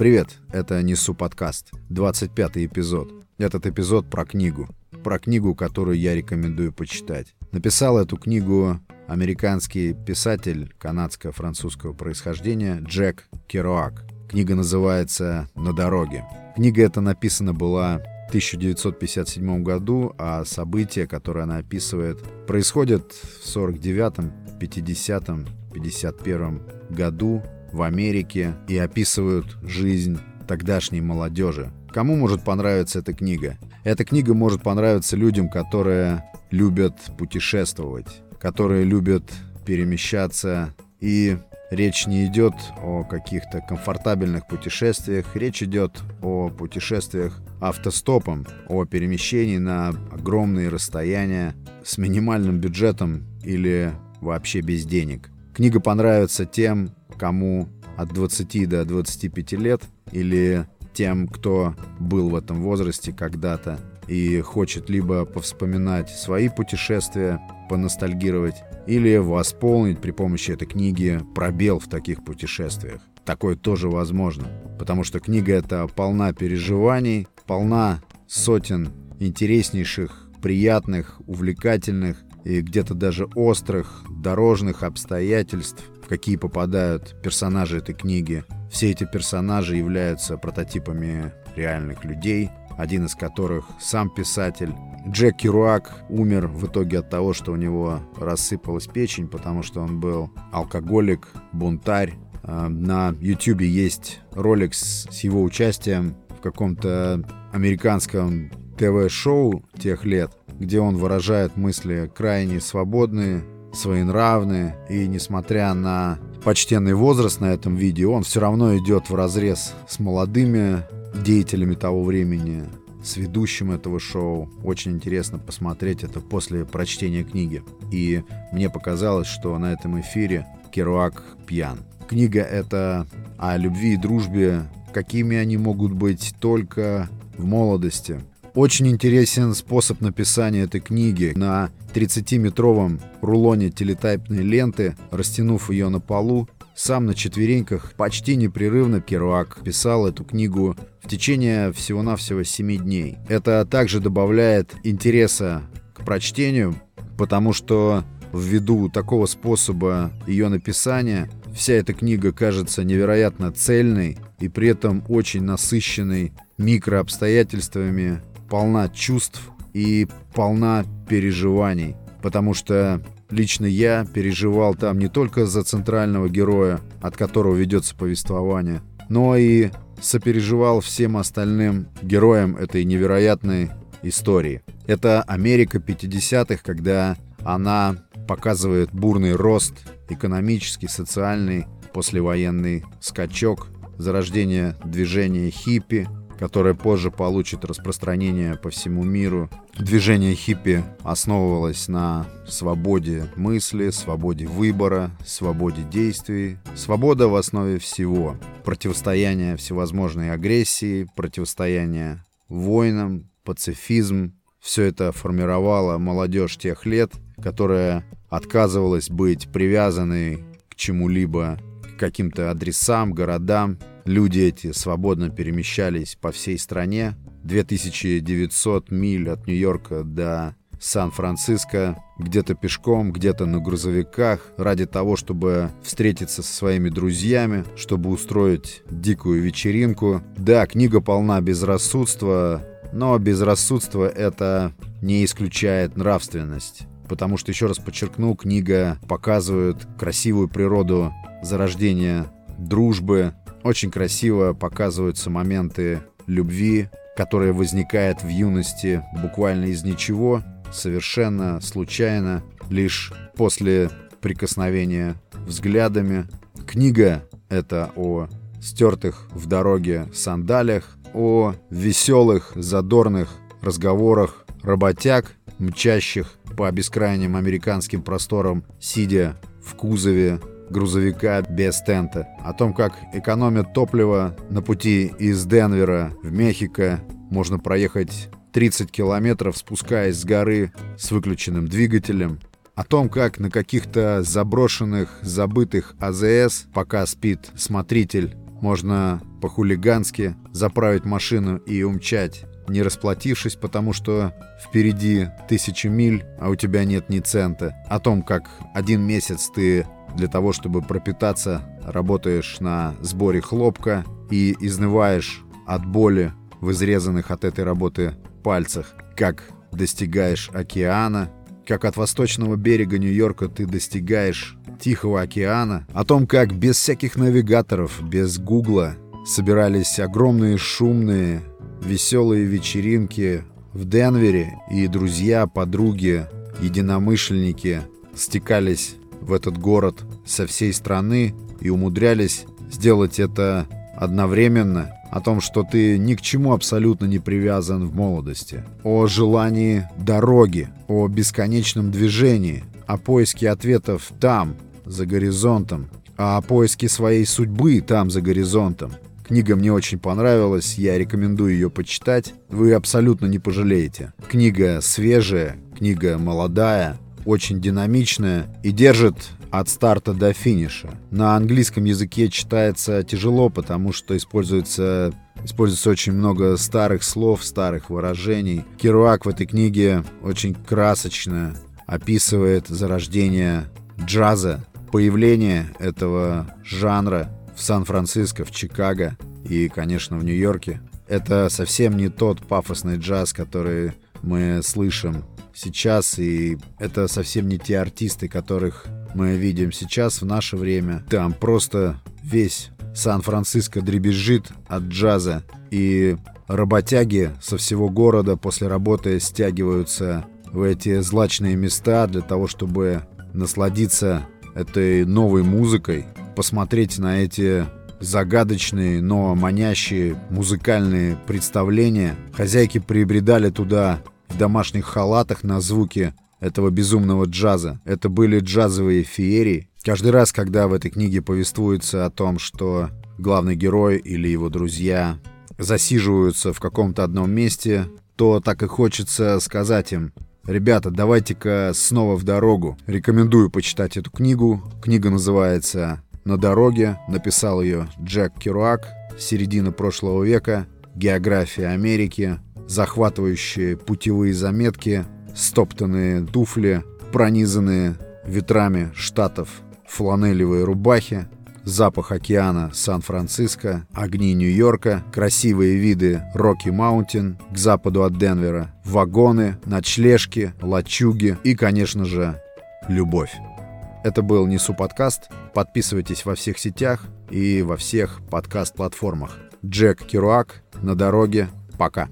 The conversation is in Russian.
Привет, это Несу подкаст, 25 эпизод. Этот эпизод про книгу. Про книгу, которую я рекомендую почитать. Написал эту книгу американский писатель канадско-французского происхождения Джек Керуак. Книга называется «На дороге». Книга эта написана была в 1957 году, а события, которые она описывает, происходят в 49-м, 50-м, 51 году в Америке и описывают жизнь тогдашней молодежи. Кому может понравиться эта книга? Эта книга может понравиться людям, которые любят путешествовать, которые любят перемещаться. И речь не идет о каких-то комфортабельных путешествиях, речь идет о путешествиях автостопом, о перемещении на огромные расстояния с минимальным бюджетом или вообще без денег. Книга понравится тем, кому от 20 до 25 лет или тем, кто был в этом возрасте когда-то и хочет либо повспоминать свои путешествия, поностальгировать, или восполнить при помощи этой книги пробел в таких путешествиях. Такое тоже возможно, потому что книга эта полна переживаний, полна сотен интереснейших, приятных, увлекательных и где-то даже острых дорожных обстоятельств, какие попадают персонажи этой книги. Все эти персонажи являются прототипами реальных людей, один из которых сам писатель. Джек Керуак умер в итоге от того, что у него рассыпалась печень, потому что он был алкоголик, бунтарь. А, на YouTube есть ролик с его участием в каком-то американском ТВ-шоу тех лет, где он выражает мысли крайне свободные, своенравные, и несмотря на почтенный возраст на этом видео, он все равно идет в разрез с молодыми деятелями того времени, с ведущим этого шоу. Очень интересно посмотреть это после прочтения книги. И мне показалось, что на этом эфире Керуак пьян. Книга это о любви и дружбе, какими они могут быть только в молодости, очень интересен способ написания этой книги. На 30-метровом рулоне телетайпной ленты, растянув ее на полу, сам на четвереньках почти непрерывно Керуак писал эту книгу в течение всего-навсего 7 дней. Это также добавляет интереса к прочтению, потому что ввиду такого способа ее написания вся эта книга кажется невероятно цельной и при этом очень насыщенной микрообстоятельствами полна чувств и полна переживаний, потому что лично я переживал там не только за центрального героя, от которого ведется повествование, но и сопереживал всем остальным героям этой невероятной истории. Это Америка 50-х, когда она показывает бурный рост, экономический, социальный, послевоенный скачок, зарождение движения хиппи, которое позже получит распространение по всему миру. Движение хиппи основывалось на свободе мысли, свободе выбора, свободе действий. Свобода в основе всего. Противостояние всевозможной агрессии, противостояние войнам, пацифизм. Все это формировало молодежь тех лет, которая отказывалась быть привязанной к чему-либо, к каким-то адресам, городам, Люди эти свободно перемещались по всей стране. 2900 миль от Нью-Йорка до Сан-Франциско, где-то пешком, где-то на грузовиках, ради того, чтобы встретиться со своими друзьями, чтобы устроить дикую вечеринку. Да, книга полна безрассудства, но безрассудство это не исключает нравственность. Потому что, еще раз подчеркну, книга показывает красивую природу зарождения дружбы, очень красиво показываются моменты любви, которая возникает в юности буквально из ничего, совершенно случайно, лишь после прикосновения взглядами. Книга — это о стертых в дороге сандалях, о веселых, задорных разговорах работяг, мчащих по бескрайним американским просторам, сидя в кузове грузовика без тента, о том, как экономят топливо на пути из Денвера в Мехико, можно проехать 30 километров, спускаясь с горы с выключенным двигателем, о том, как на каких-то заброшенных, забытых АЗС, пока спит смотритель, можно по-хулигански заправить машину и умчать, не расплатившись, потому что впереди тысячи миль, а у тебя нет ни цента. О том, как один месяц ты для того, чтобы пропитаться, работаешь на сборе хлопка и изнываешь от боли в изрезанных от этой работы пальцах, как достигаешь океана, как от восточного берега Нью-Йорка ты достигаешь Тихого океана, о том, как без всяких навигаторов, без гугла собирались огромные шумные, веселые вечеринки в Денвере, и друзья, подруги, единомышленники стекались в этот город со всей страны и умудрялись сделать это одновременно, о том, что ты ни к чему абсолютно не привязан в молодости, о желании дороги, о бесконечном движении, о поиске ответов там, за горизонтом, о поиске своей судьбы там, за горизонтом. Книга мне очень понравилась, я рекомендую ее почитать. Вы абсолютно не пожалеете. Книга свежая, книга молодая, очень динамичная и держит от старта до финиша. На английском языке читается тяжело, потому что используется, используется очень много старых слов, старых выражений. Керуак в этой книге очень красочно описывает зарождение джаза, появление этого жанра в Сан-Франциско, в Чикаго и, конечно, в Нью-Йорке. Это совсем не тот пафосный джаз, который мы слышим сейчас, и это совсем не те артисты, которых мы видим сейчас в наше время. Там просто весь Сан-Франциско дребезжит от джаза, и работяги со всего города после работы стягиваются в эти злачные места для того, чтобы насладиться этой новой музыкой, посмотреть на эти загадочные, но манящие музыкальные представления. Хозяйки прибредали туда в домашних халатах на звуки этого безумного джаза. Это были джазовые феерии. Каждый раз, когда в этой книге повествуется о том, что главный герой или его друзья засиживаются в каком-то одном месте, то так и хочется сказать им, ребята, давайте-ка снова в дорогу. Рекомендую почитать эту книгу. Книга называется «На дороге». Написал ее Джек Керуак, середина прошлого века, география Америки, захватывающие путевые заметки, стоптанные туфли, пронизанные ветрами штатов фланелевые рубахи, запах океана Сан-Франциско, огни Нью-Йорка, красивые виды Рокки-Маунтин к западу от Денвера, вагоны, ночлежки, лачуги и, конечно же, любовь. Это был Несу подкаст. Подписывайтесь во всех сетях и во всех подкаст-платформах. Джек Керуак на дороге. Пока.